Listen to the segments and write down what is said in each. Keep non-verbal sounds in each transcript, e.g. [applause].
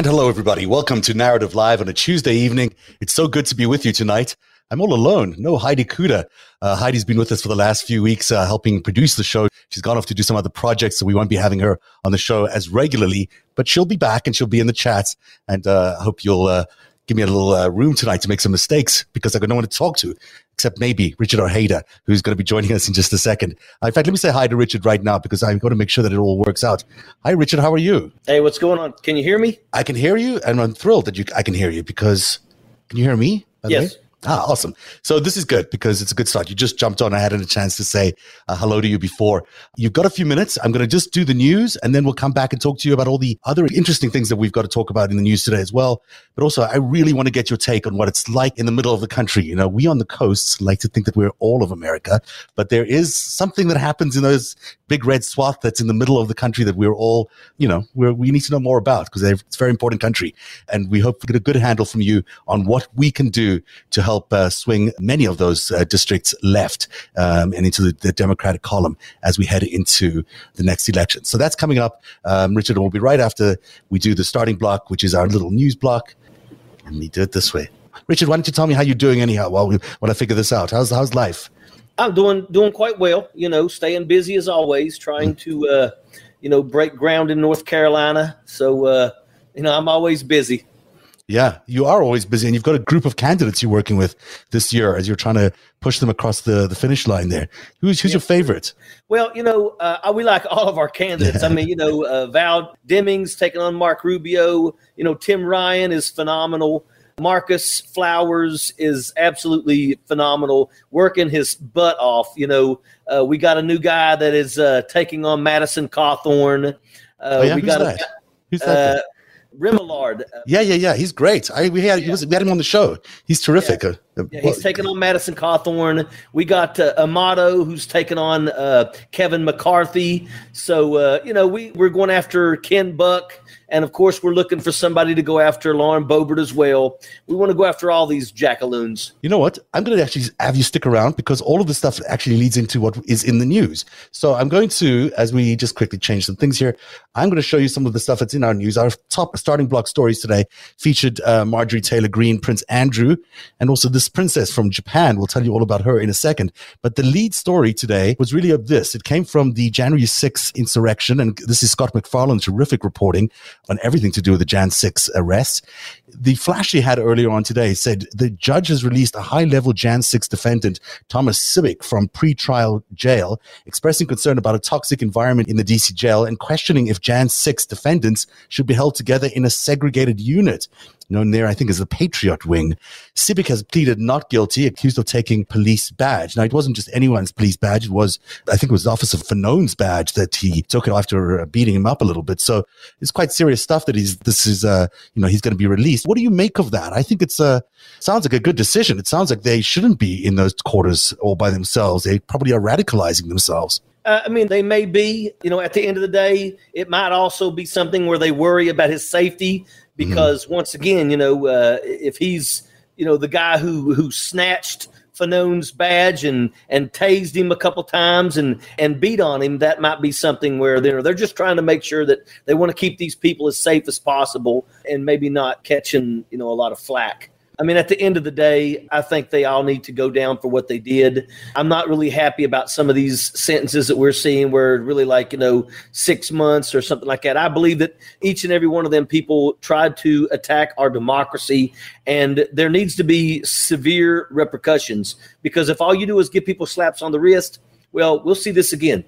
And hello, everybody. Welcome to Narrative Live on a Tuesday evening. It's so good to be with you tonight. I'm all alone. No Heidi Cuda. Uh, Heidi's been with us for the last few weeks, uh, helping produce the show. She's gone off to do some other projects, so we won't be having her on the show as regularly. But she'll be back and she'll be in the chats. And uh, I hope you'll uh, give me a little uh, room tonight to make some mistakes because I've got no one to talk to except maybe Richard Ojeda, who's going to be joining us in just a second. Uh, in fact, let me say hi to Richard right now because I'm going to make sure that it all works out. Hi, Richard. How are you? Hey, what's going on? Can you hear me? I can hear you, and I'm thrilled that you I can hear you because can you hear me? Yes. Ah, awesome. So this is good because it's a good start. You just jumped on. I hadn't a chance to say uh, hello to you before. You've got a few minutes. I'm going to just do the news and then we'll come back and talk to you about all the other interesting things that we've got to talk about in the news today as well. But also, I really want to get your take on what it's like in the middle of the country. You know, we on the coasts like to think that we're all of America, but there is something that happens in those big red swath that's in the middle of the country that we're all, you know, we need to know more about because it's a very important country. And we hope to get a good handle from you on what we can do to help uh, swing many of those uh, districts left um, and into the, the, Democratic column as we head into the next election. So that's coming up. Um, Richard will be right after we do the starting block, which is our little news block. Let me do it this way. Richard, why don't you tell me how you're doing anyhow while, we, while I figure this out? How's, how's life? I'm doing doing quite well. You know, staying busy as always, trying to uh, you know break ground in North Carolina. So uh, you know, I'm always busy. Yeah, you are always busy, and you've got a group of candidates you're working with this year as you're trying to push them across the, the finish line. There, who's who's yeah. your favorite? Well, you know, uh, we like all of our candidates. I mean, you know, uh, Val Demings taking on Mark Rubio. You know, Tim Ryan is phenomenal. Marcus Flowers is absolutely phenomenal, working his butt off. You know, uh, we got a new guy that is uh, taking on Madison Cawthorn. Uh, oh, yeah? we Who's got that? A, Who's that? Uh, Remillard. Yeah, yeah, yeah. He's great. I we had yeah. was, we had him on the show. He's terrific. Yeah. Uh, yeah, he's taking on Madison Cawthorn. We got uh, Amato, who's taking on uh, Kevin McCarthy. So uh, you know, we we're going after Ken Buck. And of course, we're looking for somebody to go after Lauren Boebert as well. We want to go after all these jackaloons. You know what? I'm going to actually have you stick around because all of this stuff actually leads into what is in the news. So I'm going to, as we just quickly change some things here, I'm going to show you some of the stuff that's in our news. Our top starting block stories today featured uh, Marjorie Taylor Greene, Prince Andrew, and also this princess from Japan. We'll tell you all about her in a second. But the lead story today was really of this. It came from the January 6th insurrection, and this is Scott MacFarlane's terrific reporting on everything to do with the Jan 6 arrests. The flash he had earlier on today said the judge has released a high level Jan 6 defendant, Thomas Sibick, from pre-trial jail, expressing concern about a toxic environment in the DC jail and questioning if Jan 6 defendants should be held together in a segregated unit known there, I think, as the Patriot Wing. Sibick has pleaded not guilty, accused of taking police badge. Now, it wasn't just anyone's police badge. It was, I think it was Officer Fanone's badge that he took it after beating him up a little bit. So it's quite serious stuff that he's, this is, uh, you know, he's going to be released. What do you make of that? I think it's, uh, sounds like a good decision. It sounds like they shouldn't be in those quarters all by themselves. They probably are radicalizing themselves. Uh, I mean, they may be, you know, at the end of the day, it might also be something where they worry about his safety because mm-hmm. once again, you know, uh, if he's you know the guy who who snatched Fanone's badge and and tased him a couple times and and beat on him, that might be something where they're they're just trying to make sure that they want to keep these people as safe as possible and maybe not catching you know a lot of flack. I mean, at the end of the day, I think they all need to go down for what they did. I'm not really happy about some of these sentences that we're seeing where really like, you know, six months or something like that. I believe that each and every one of them people tried to attack our democracy, and there needs to be severe repercussions because if all you do is give people slaps on the wrist, well, we'll see this again.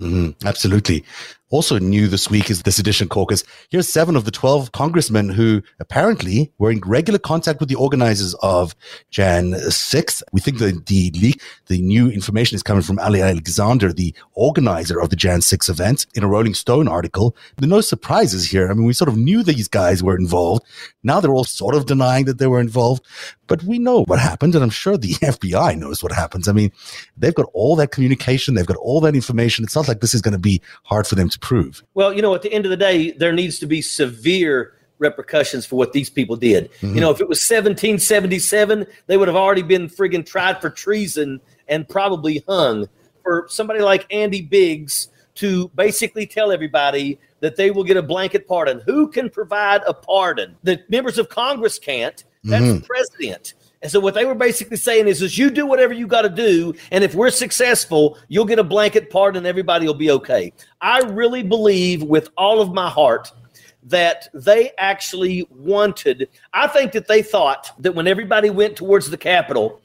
Mm, absolutely. Also new this week is the Sedition Caucus. Here's seven of the 12 congressmen who apparently were in regular contact with the organizers of Jan 6th. We think that the leak, the new information is coming from Ali Alexander, the organizer of the Jan 6 event in a Rolling Stone article. There are no surprises here. I mean, we sort of knew these guys were involved. Now they're all sort of denying that they were involved, but we know what happened. And I'm sure the [laughs] FBI knows what happens. I mean, they've got all that communication. They've got all that information. It's not like this is going to be hard for them to prove. Well, you know, at the end of the day, there needs to be severe repercussions for what these people did. Mm-hmm. You know, if it was 1777, they would have already been friggin' tried for treason and probably hung. For somebody like Andy Biggs to basically tell everybody that they will get a blanket pardon. Who can provide a pardon? The members of Congress can't. That's mm-hmm. the president. And so what they were basically saying is, is you do whatever you got to do, and if we're successful, you'll get a blanket pardon, and everybody will be okay. I really believe with all of my heart that they actually wanted. I think that they thought that when everybody went towards the Capitol,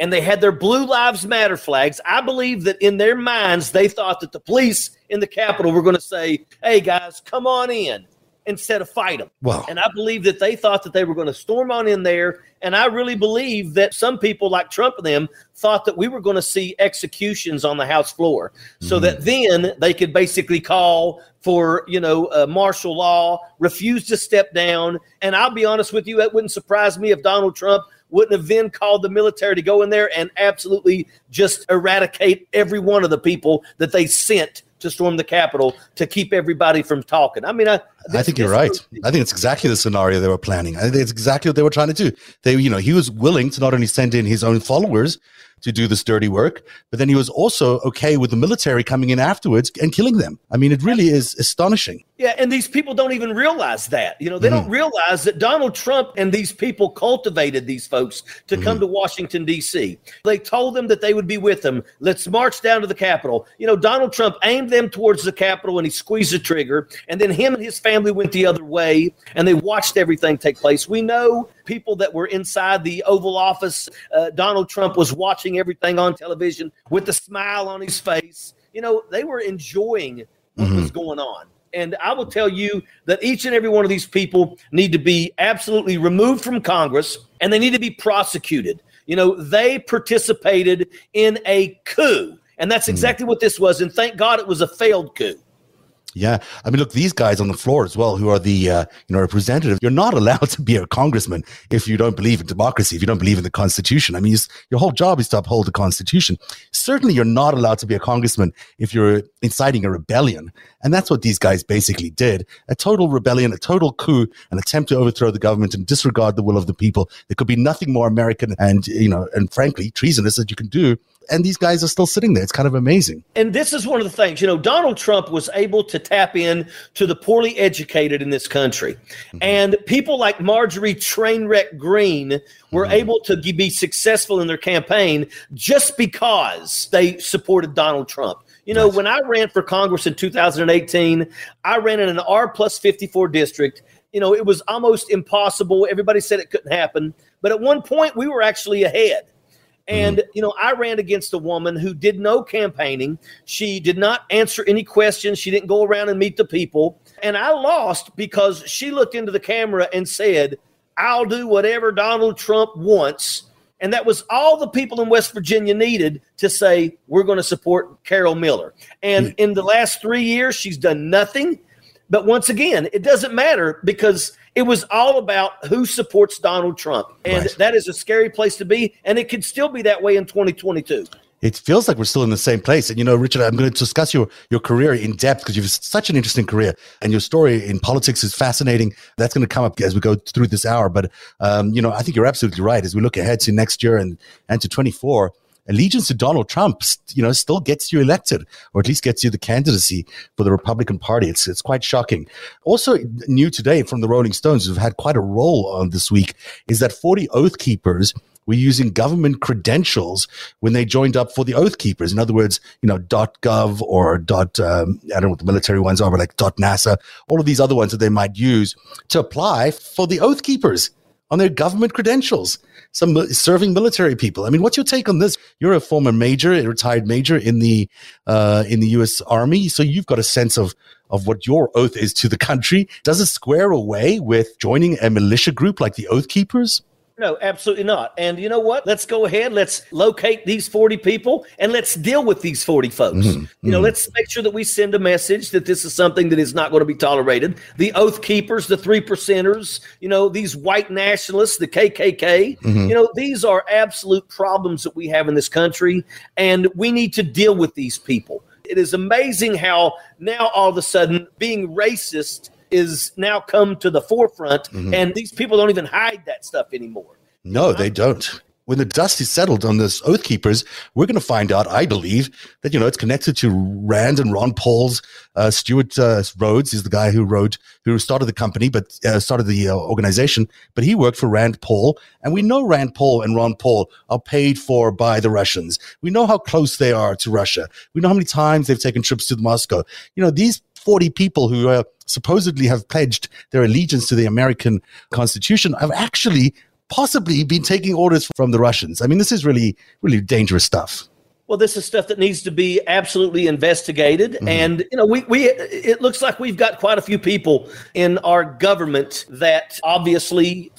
and they had their Blue Lives Matter flags. I believe that in their minds, they thought that the police in the Capitol were going to say, hey, guys, come on in instead of fight them. Wow. And I believe that they thought that they were going to storm on in there. And I really believe that some people like Trump and them thought that we were going to see executions on the House floor so mm. that then they could basically call for, you know, uh, martial law, refuse to step down. And I'll be honest with you, it wouldn't surprise me if Donald Trump wouldn't have then called the military to go in there and absolutely just eradicate every one of the people that they sent to storm the Capitol to keep everybody from talking. I mean, I, I think you're right. I think it's exactly the scenario they were planning. I think it's exactly what they were trying to do. They, you know, he was willing to not only send in his own followers to do this dirty work, but then he was also okay with the military coming in afterwards and killing them. I mean, it really is astonishing. Yeah, and these people don't even realize that. You know, they mm-hmm. don't realize that Donald Trump and these people cultivated these folks to mm-hmm. come to Washington, D.C. They told them that they would be with them. Let's march down to the Capitol. You know, Donald Trump aimed them towards the Capitol and he squeezed the trigger. And then him and his family went the other way and they watched everything take place. We know people that were inside the Oval Office. Uh, Donald Trump was watching everything on television with a smile on his face. You know, they were enjoying what mm-hmm. was going on. And I will tell you that each and every one of these people need to be absolutely removed from Congress and they need to be prosecuted. You know, they participated in a coup. And that's hmm. exactly what this was. And thank God it was a failed coup. Yeah, I mean, look, these guys on the floor as well, who are the uh, you know representative. You're not allowed to be a congressman if you don't believe in democracy, if you don't believe in the Constitution. I mean, your whole job is to uphold the Constitution. Certainly, you're not allowed to be a congressman if you're inciting a rebellion, and that's what these guys basically did: a total rebellion, a total coup, an attempt to overthrow the government and disregard the will of the people. There could be nothing more American and you know, and frankly, treasonous that you can do and these guys are still sitting there. It's kind of amazing. And this is one of the things, you know, Donald Trump was able to tap in to the poorly educated in this country. Mm-hmm. And people like Marjorie Trainwreck Green were mm-hmm. able to be successful in their campaign just because they supported Donald Trump. You know, when I ran for Congress in 2018, I ran in an R plus 54 district. You know, it was almost impossible. Everybody said it couldn't happen. But at one point, we were actually ahead. And, mm-hmm. you know, I ran against a woman who did no campaigning. She did not answer any questions. She didn't go around and meet the people. And I lost because she looked into the camera and said, I'll do whatever Donald Trump wants. And that was all the people in West Virginia needed to say, we're going to support Carol Miller. And mm-hmm. in the last three years, she's done nothing. But once again, it doesn't matter because it was all about who supports Donald Trump. And right. that is a scary place to be. And it could still be that way in 2022 it feels like we're still in the same place. And you know, Richard, I'm going to discuss your your career in depth because you've such an interesting career, and your story in politics is fascinating. That's going to come up as we go through this hour. But um, you know, I think you're absolutely right. As we look ahead to next year and and to 24, allegiance to Donald Trump, you know, still gets you elected, or at least gets you the candidacy for the Republican Party. It's it's quite shocking. Also, new today from the Rolling Stones, who've had quite a role on this week, is that 40 Oath Keepers were using government credentials when they joined up for the Oath Keepers. In other words, you know, .gov or dot, um, I don't know what the military ones are, but like .nasa, all of these other ones that they might use to apply for the Oath Keepers on their government credentials some serving military people. I mean, what's your take on this? You're a former major, a retired major in the uh, in the U.S. Army, so you've got a sense of of what your oath is to the country. Does it square away with joining a militia group like the Oath Keepers? No, absolutely not. And you know what? Let's go ahead. Let's locate these 40 people and let's deal with these 40 folks. Mm-hmm. You know, mm-hmm. let's make sure that we send a message that this is something that is not going to be tolerated. The Oath Keepers, the three percenters, you know, these white nationalists, the KKK, mm-hmm. you know, these are absolute problems that we have in this country. And we need to deal with these people. It is amazing how now all of a sudden being racist is now come to the forefront, mm-hmm. and these people don't even hide that stuff anymore. No, they don't. when the dust is settled on this Oath Keepers, we're going to find out, I believe, that, you know, it's connected to Rand and Ron Paul's, uh, Stewart uh, Rhodes is the guy who wrote, who started the company, but uh, started the uh, organization, but he worked for Rand Paul. And we know Rand Paul and Ron Paul are paid for by the Russians. We know how close they are to Russia. We know how many times they've taken trips to Moscow. You know, these 40 people who uh, supposedly have pledged their allegiance to the American Constitution have actually possibly been taking orders from the Russians. I mean, this is really, really dangerous stuff. Well, this is stuff that needs to be absolutely investigated. Mm-hmm. And, you know, we, we, it looks like we've got quite a few people in our government that obviously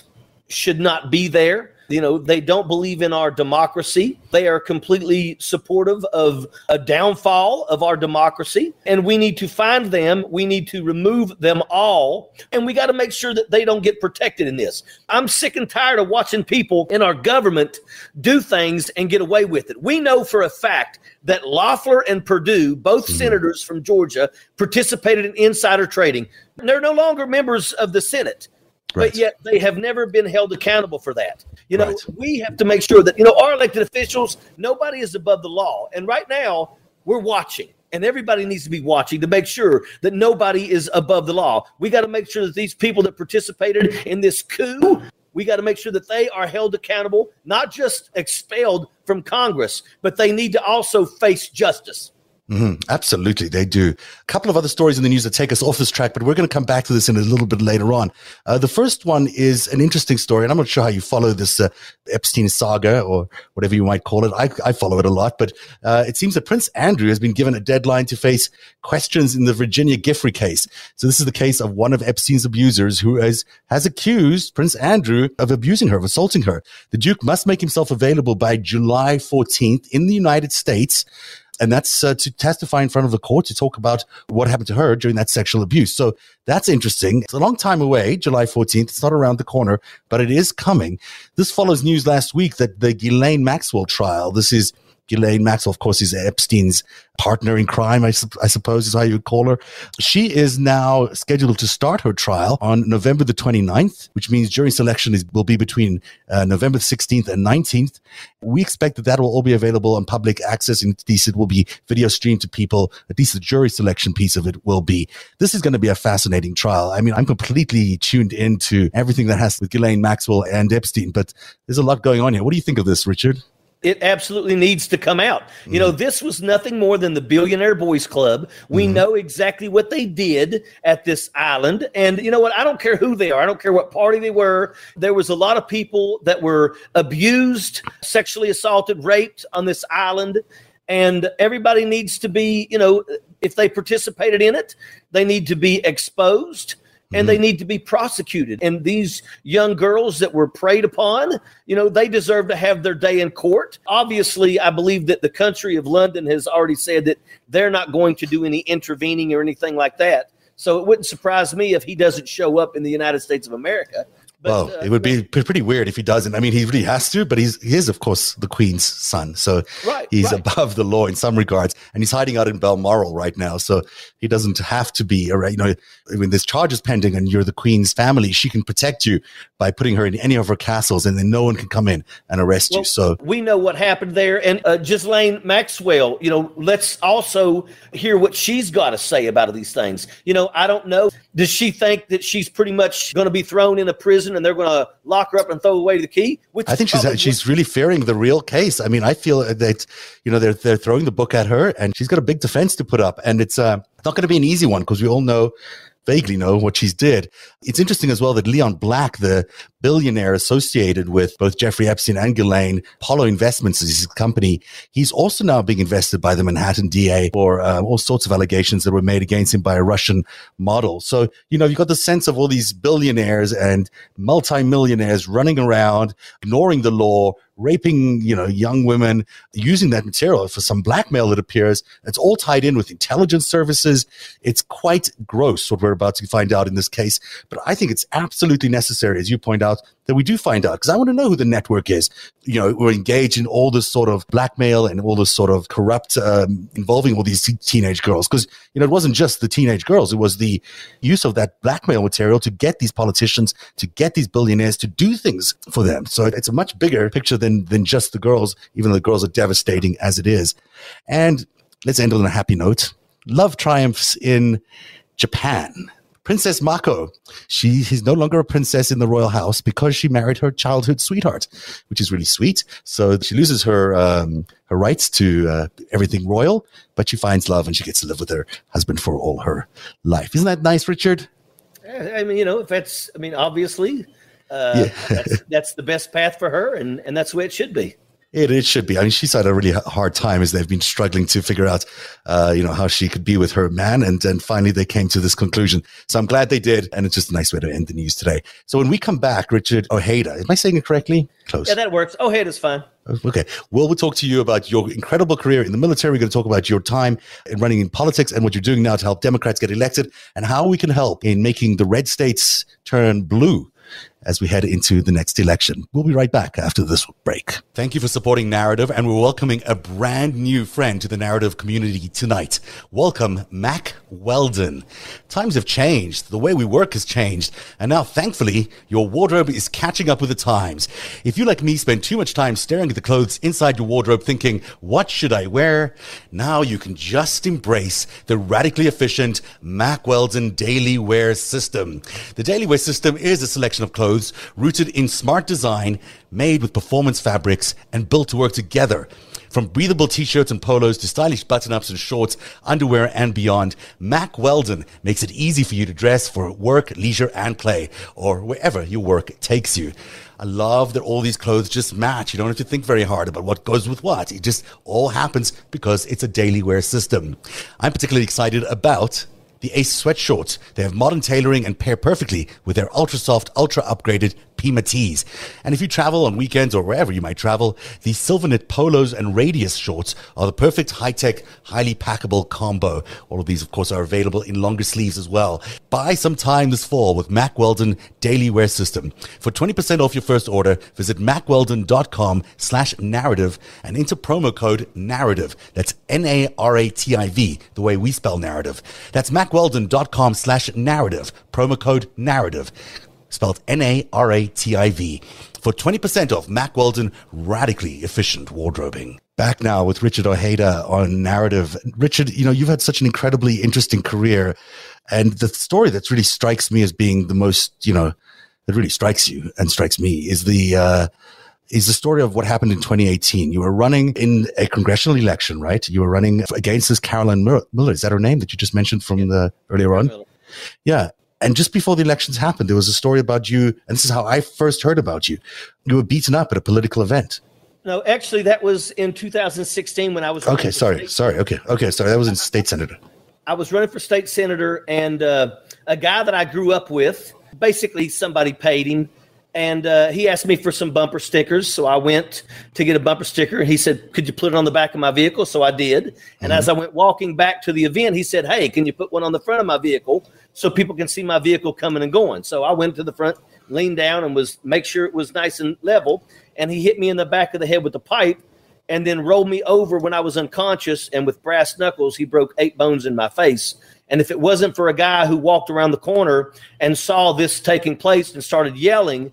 should not be there you know, they don't believe in our democracy. They are completely supportive of a downfall of our democracy. And we need to find them. We need to remove them all. And we got to make sure that they don't get protected in this. I'm sick and tired of watching people in our government do things and get away with it. We know for a fact that Loeffler and Perdue, both mm-hmm. senators from Georgia, participated in insider trading. They're no longer members of the Senate. Right. But yet they have never been held accountable for that. You know, right. we have to make sure that, you know, our elected officials, nobody is above the law. And right now, we're watching and everybody needs to be watching to make sure that nobody is above the law. We got to make sure that these people that participated in this coup, we got to make sure that they are held accountable, not just expelled from Congress, but they need to also face justice. Mm-hmm. Absolutely, they do. A couple of other stories in the news that take us off this track, but we're going to come back to this in a little bit later on. Uh, the first one is an interesting story, and I'm not sure how you follow this uh, Epstein saga or whatever you might call it. I, I follow it a lot, but uh, it seems that Prince Andrew has been given a deadline to face questions in the Virginia Giuffre case. So this is the case of one of Epstein's abusers who has, has accused Prince Andrew of abusing her, of assaulting her. The Duke must make himself available by July 14th in the United States and that's uh, to testify in front of the court to talk about what happened to her during that sexual abuse. So that's interesting. It's a long time away, July 14th. It's not around the corner, but it is coming. This follows news last week that the Ghislaine Maxwell trial, this is Ghislaine Maxwell, of course, is Epstein's partner in crime, I, su- I, suppose is how you would call her. She is now scheduled to start her trial on November the 29th, which means jury selection is, will be between uh, November 16th and 19th. We expect that that will all be available on public access, and at least it will be video streamed to people. At least the jury selection piece of it will be. This is going to be a fascinating trial. I mean, I'm completely tuned into everything that has with Ghislaine Maxwell and Epstein, but there's a lot going on here. What do you think of this, Richard? It absolutely needs to come out. You know, mm-hmm. this was nothing more than the Billionaire Boys Club. We mm-hmm. know exactly what they did at this island. And you know what? I don't care who they are, I don't care what party they were. There was a lot of people that were abused, sexually assaulted, raped on this island. And everybody needs to be, you know, if they participated in it, they need to be exposed and they mm-hmm. need to be prosecuted. And these young girls that were preyed upon, you know, they deserve to have their day in court. Obviously, I believe that the country of London has already said that they're not going to do any intervening or anything like that. So it wouldn't surprise me if he doesn't show up in the United States of America. But, well, uh, it would be pretty weird if he doesn't. I mean, he really has to, but he's he is, of course, the Queen's son, so right, he's right. above the law in some regards, and he's hiding out in Balmoral right now, so he doesn't have to be. You know, when there's charges pending and you're the Queen's family, she can protect you by putting her in any of her castles, and then no one can come in and arrest well, you. So we know what happened there, and uh, Ghislaine Maxwell. You know, let's also hear what she's got to say about these things. You know, I don't know. Does she think that she's pretty much going to be thrown in a prison? and they're going to lock her up and throw away the key. Which I think she's she's really fearing the real case. I mean, I feel that you know they're they're throwing the book at her, and she's got a big defense to put up, and it's uh, not going to be an easy one because we all know vaguely know what she's did. It's interesting as well that Leon Black, the billionaire associated with both Jeffrey Epstein and Ghislaine, Apollo Investments is his company. He's also now being invested by the Manhattan DA for uh, all sorts of allegations that were made against him by a Russian model. So, you know, you've got the sense of all these billionaires and multimillionaires running around, ignoring the law, raping, you know, young women, using that material for some blackmail, it appears. It's all tied in with intelligence services. It's quite gross what we're about to find out in this case. But I think it's absolutely necessary, as you point out, that we do find out because I want to know who the network is. You know, we're engaged in all this sort of blackmail and all this sort of corrupt um, involving all these teenage girls. Because you know, it wasn't just the teenage girls; it was the use of that blackmail material to get these politicians, to get these billionaires to do things for them. So it's a much bigger picture than than than just the girls, even though the girls are devastating as it is. And let's end on a happy note. Love triumphs in Japan. Princess Mako. She is no longer a princess in the royal house because she married her childhood sweetheart, which is really sweet. So she loses her um, her rights to uh, everything royal, but she finds love and she gets to live with her husband for all her life. Isn't that nice, Richard? I mean, you know, if that's, I mean, obviously, uh, yeah. that's, that's the best path for her, and and that's the way it should be. It, it should be. I mean, she's had a really hard time as they've been struggling to figure out, uh, you know, how she could be with her man. And then finally they came to this conclusion. So I'm glad they did. And it's just a nice way to end the news today. So when we come back, Richard Ojeda, am I saying it correctly? Close. Yeah, that works. Ojeda's fine. Okay. Well, we'll talk to you about your incredible career in the military. We're going to talk about your time in running in politics and what you're doing now to help Democrats get elected and how we can help in making the red states turn blue as we head into the next election. We'll be right back after this break. Thank you for supporting Narrative, and we're welcoming a brand new friend to the Narrative community tonight. Welcome, Mack Weldon. Times have changed. The way we work has changed. And now, thankfully, your wardrobe is catching up with the times. If you, like me, spend too much time staring at the clothes inside your wardrobe thinking, what should I wear? Now you can just embrace the radically efficient Mack Weldon daily wear system. The daily wear system is a selection of clothes clothes rooted in smart design, made with performance fabrics, and built to work together. From breathable t-shirts and polos to stylish button-ups and shorts, underwear and beyond, Mack Weldon makes it easy for you to dress for work, leisure and play, or wherever your work takes you. I love that all these clothes just match. You don't have to think very hard about what goes with what. It just all happens because it's a daily wear system. I'm particularly excited about the Ace sweatshorts. They have modern tailoring and pair perfectly with their ultra soft, ultra upgraded Pima tees. And if you travel on weekends or wherever you might travel, the Silverknit polos and radius shorts are the perfect high-tech, highly packable combo. All of these, of course, are available in longer sleeves as well. Buy some time this fall with Mack Weldon Daily Wear System. For 20% off your first order, visit mackweldon.com slash narrative and enter promo code narrative. That's N-A-R-A-T-I-V, the way we spell narrative. That's mackweldon.com slash narrative, promo code narrative spelled N A R A T I V, for 20% off Mack Weldon radically efficient wardrobing. Back now with Richard Ojeda on narrative. Richard, you know, you've had such an incredibly interesting career. And the story that really strikes me as being the most, you know, that really strikes you and strikes me is the, uh, is the story of what happened in 2018. You were running in a congressional election, right? You were running against this Carolyn Miller. Is that her name that you just mentioned from the earlier on? Yeah. And just before the elections happened, there was a story about you, and this is how I first heard about you. You were beaten up at a political event. No, actually, that was in 2016 when I was. Okay, sorry, sorry. Okay, okay, sorry. That was in state senator. I was running for state senator, and uh, a guy that I grew up with, basically somebody paid him, and uh, he asked me for some bumper stickers. So I went to get a bumper sticker, and he said, "Could you put it on the back of my vehicle?" So I did. And mm-hmm. as I went walking back to the event, he said, "Hey, can you put one on the front of my vehicle?" so people can see my vehicle coming and going. So I went to the front, leaned down, and was make sure it was nice and level. And he hit me in the back of the head with the pipe, and then rolled me over when I was unconscious. And with brass knuckles, he broke eight bones in my face. And if it wasn't for a guy who walked around the corner and saw this taking place and started yelling,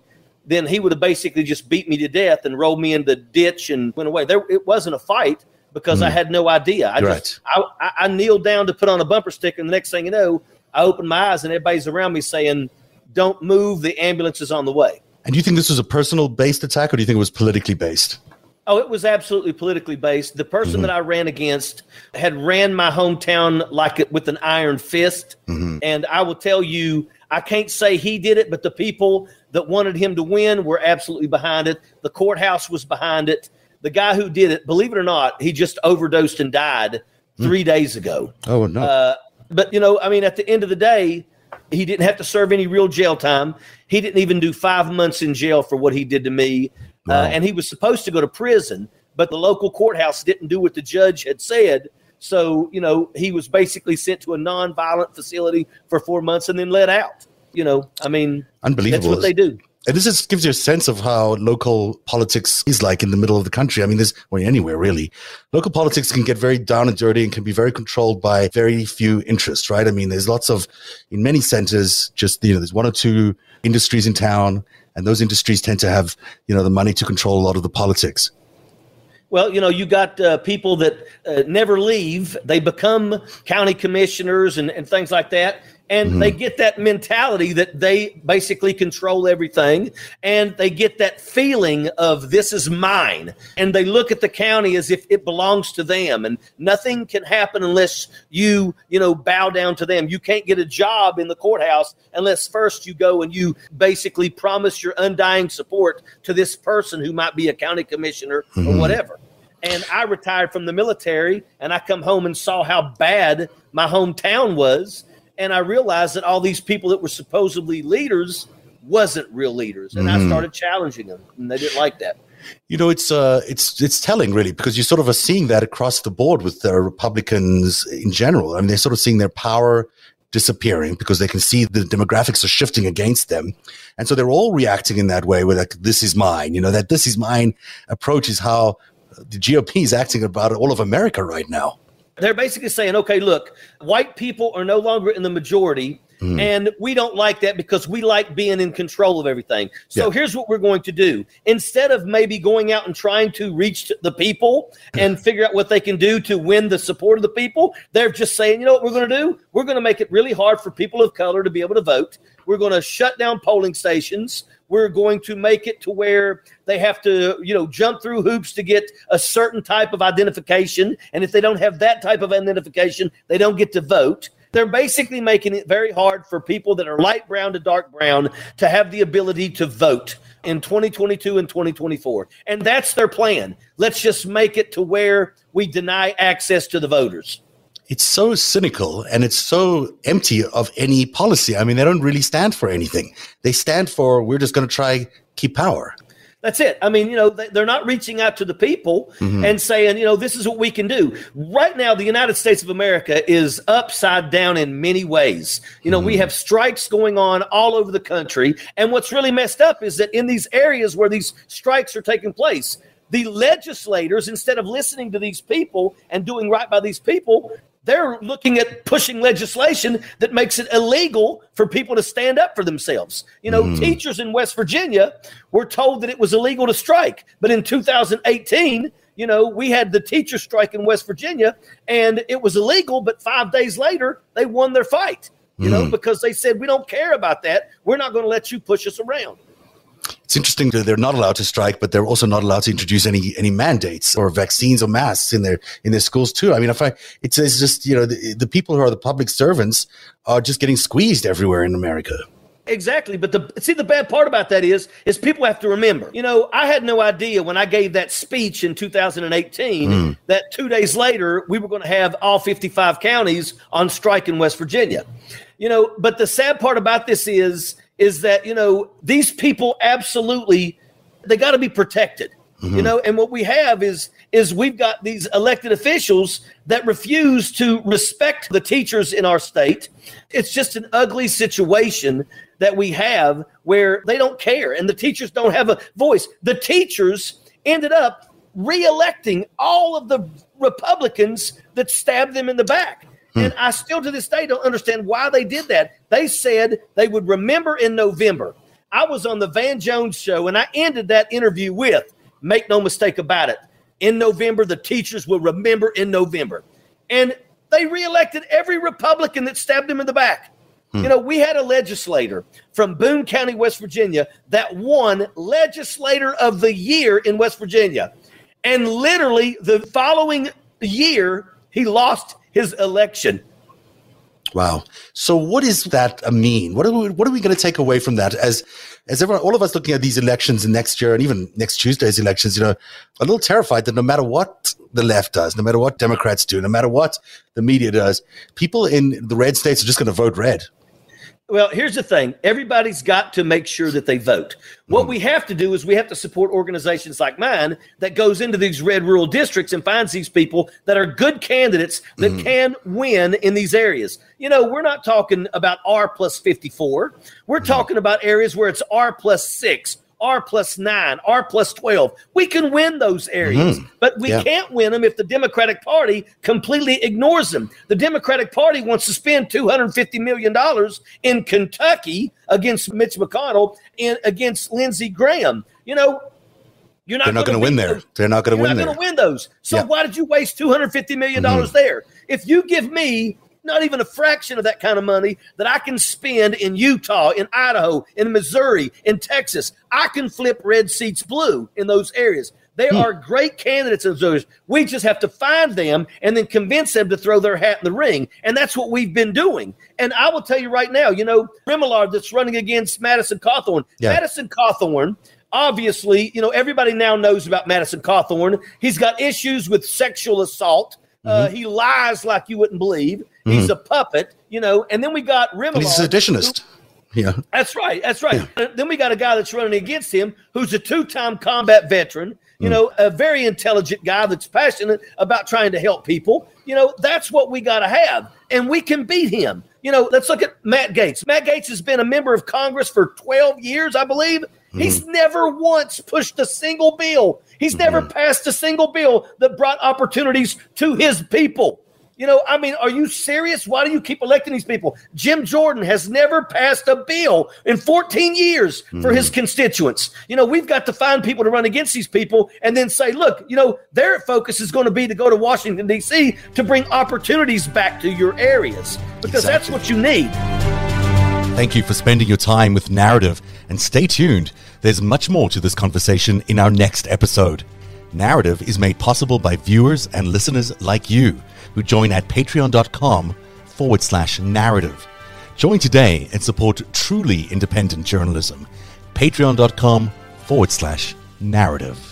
then he would have basically just beat me to death and rolled me in the ditch and went away. There, it wasn't a fight because mm. I had no idea. I right. just I, I, kneeled down to put on a bumper sticker, and the next thing you know, I opened my eyes and everybody's around me saying, "Don't move, the ambulance is on the way." And do you think this was a personal based attack, or do you think it was politically based? Oh, it was absolutely politically based. The person mm-hmm. that I ran against had ran my hometown like it with an iron fist, mm-hmm. and I will tell you, I can't say he did it, but the people that wanted him to win were absolutely behind it. The courthouse was behind it. The guy who did it, believe it or not, he just overdosed and died mm. three mm. days ago. Oh no! Uh, but you know, I mean, at the end of the day, he didn't have to serve any real jail time. He didn't even do five months in jail for what he did to me, uh, wow. uh, and he was supposed to go to prison, but the local courthouse didn't do what the judge had said. So you know, he was basically sent to a non-violent facility for four months and then let out. You know, I mean, unbelievable. That's what they do. And this just gives you a sense of how local politics is like in the middle of the country. I mean, there's, well, anywhere really. Local politics can get very down and dirty and can be very controlled by very few interests, right? I mean, there's lots of, in many centers, just, you know, there's one or two industries in town, and those industries tend to have, you know, the money to control a lot of the politics. Well, you know, you got uh, people that uh, never leave. They become county commissioners and, and things like that and mm-hmm. they get that mentality that they basically control everything. And they get that feeling of this is mine. And they look at the county as if it belongs to them. And nothing can happen unless you you know bow down to them. You can't get a job in the courthouse unless first you go and you basically promise your undying support to this person who might be a county commissioner mm-hmm. or whatever. And I retired from the military and I come home and saw how bad my hometown was and I realized that all these people that were supposedly leaders wasn't real leaders, and mm-hmm. I started challenging them, and they didn't like that. You know, it's uh, it's it's telling really because you sort of are seeing that across the board with the Republicans in general. I mean, they're sort of seeing their power disappearing because they can see the demographics are shifting against them, and so they're all reacting in that way. where like, "This is mine," you know, that "this is mine" approach is how the GOP is acting about all of America right now. They're basically saying, okay, look, white people are no longer in the majority. Mm. And we don't like that because we like being in control of everything. So yeah. here's what we're going to do. Instead of maybe going out and trying to reach the people and figure out what they can do to win the support of the people, they're just saying, you know what we're going to do? We're going to make it really hard for people of color to be able to vote. We're going to shut down polling stations. We're going to make it to where they have to, you know, jump through hoops to get a certain type of identification. And if they don't have that type of identification, they don't get to vote. They're basically making it very hard for people that are light brown to dark brown to have the ability to vote in 2022 and 2024. And that's their plan. Let's just make it to where we deny access to the voters it's so cynical and it's so empty of any policy. I mean, they don't really stand for anything. They stand for we're just going to try keep power. That's it. I mean, you know, they're not reaching out to the people mm-hmm. and saying, you know, this is what we can do. Right now, the United States of America is upside down in many ways. You know, mm-hmm. we have strikes going on all over the country. And what's really messed up is that in these areas where these strikes are taking place, the legislators, instead of listening to these people and doing right by these people, they're looking at pushing legislation that makes it illegal for people to stand up for themselves. You know, mm. teachers in West Virginia were told that it was illegal to strike, but in 2018, you know, we had the teacher strike in West Virginia and it was illegal, but 5 days later they won their fight. You mm. know, because they said we don't care about that. We're not going to let you push us around it's interesting that they're not allowed to strike, but they're also not allowed to introduce any any mandates or vaccines or masks in their in their schools too. I mean, if I it's, it's just you know the, the people who are the public servants are just getting squeezed everywhere in America. Exactly, but the see the bad part about that is is people have to remember. You know, I had no idea when I gave that speech in 2018 mm. that 2 days later we were going to have all 55 counties on strike in West Virginia. You know, but the sad part about this is is that you know these people absolutely they got to be protected mm-hmm. you know? And what we have is is we've got these elected officials that refuse to respect the teachers in our state. It's just an ugly situation that we have where they don't care and the teachers don't have a voice. The teachers ended up reelecting all of the republicans that stabbed them in the back Hmm. And I still to this day don't understand why they did that. They said they would remember in November. I was on the Van Jones show and I ended that interview with make no mistake about it. In November, the teachers will remember in November. And they reelected every Republican that stabbed him in the back. Hmm. You know, we had a legislator from Boone County, West Virginia, that won Legislator of the Year in West Virginia. And literally the following year, he lost his election. Wow. So what does that mean? What are we, what are we going to take away from that as, as everyone, all of us looking at these elections in next year and even next Tuesday's elections, you know, a little terrified that no matter what the left does, no matter what Democrats do, no matter what the media does, people in the red states are just going to vote red. Well, here's the thing everybody's got to make sure that they vote. What hmm. we have to do is we have to support organizations like mine that goes into these red rural districts and finds these people that are good candidates that hmm. can win in these areas. You know, we're not talking about R plus 54. We're hmm. talking about areas where it's R plus 6, R plus nine, R plus 12. We can win those areas, but we Yeah. can't win them if the Democratic Party completely ignores them. The Democratic Party wants to spend $250 million in Kentucky against Mitch McConnell and against Lindsey Graham. You know, you're not They're not gonna win there. those- They're not going to win not going to win those. So Yeah. Mm-hmm. why did you waste $250 million there? If you give me not even a fraction of that kind of money that I can spend in Utah, in Idaho, in Missouri, in Texas, I can flip red seats blue in those areas. They Hmm. are great candidates in those areas. We just have to find them and then convince them to throw their hat in the ring. And that's what we've been doing. And I will tell you right now, you know, Remillard that's running against Madison Cawthorn. Yeah. Madison Cawthorn obviously, you know, everybody now knows about Madison Cawthorn. He's got issues with sexual assault. Uh, Mm-hmm. he lies like you wouldn't believe. He's a puppet, you know. And then we got And he's a seditionist. Yeah. That's right. That's right. And then we got a guy that's running against him who's a two-time combat veteran. You Hmm. know, a very intelligent guy that's passionate about trying to help people. You know, that's what we got to have, and we can beat him. You know, let's look at Matt Gaetz. Matt Gaetz has been a member of Congress for 12 years, I believe. He's mm-hmm. never once pushed a single bill. He's never mm-hmm. passed a single bill that brought opportunities to his people. You know, I mean, are you serious? Why do you keep electing these people? Jim Jordan has never passed a bill in 14 years for his mm-hmm. constituents. You know, we've got to find people to run against these people and then say, look, you know, their focus is going to be to go to Washington, D.C. to bring opportunities back to your areas because that's what you need. Thank you for spending your time with Narrative, and stay tuned. There's much more to this conversation in our next episode. Narrative is made possible by viewers and listeners like you who join at patreon.com forward slash narrative. Join today and support truly independent journalism. Patreon.com forward slash narrative.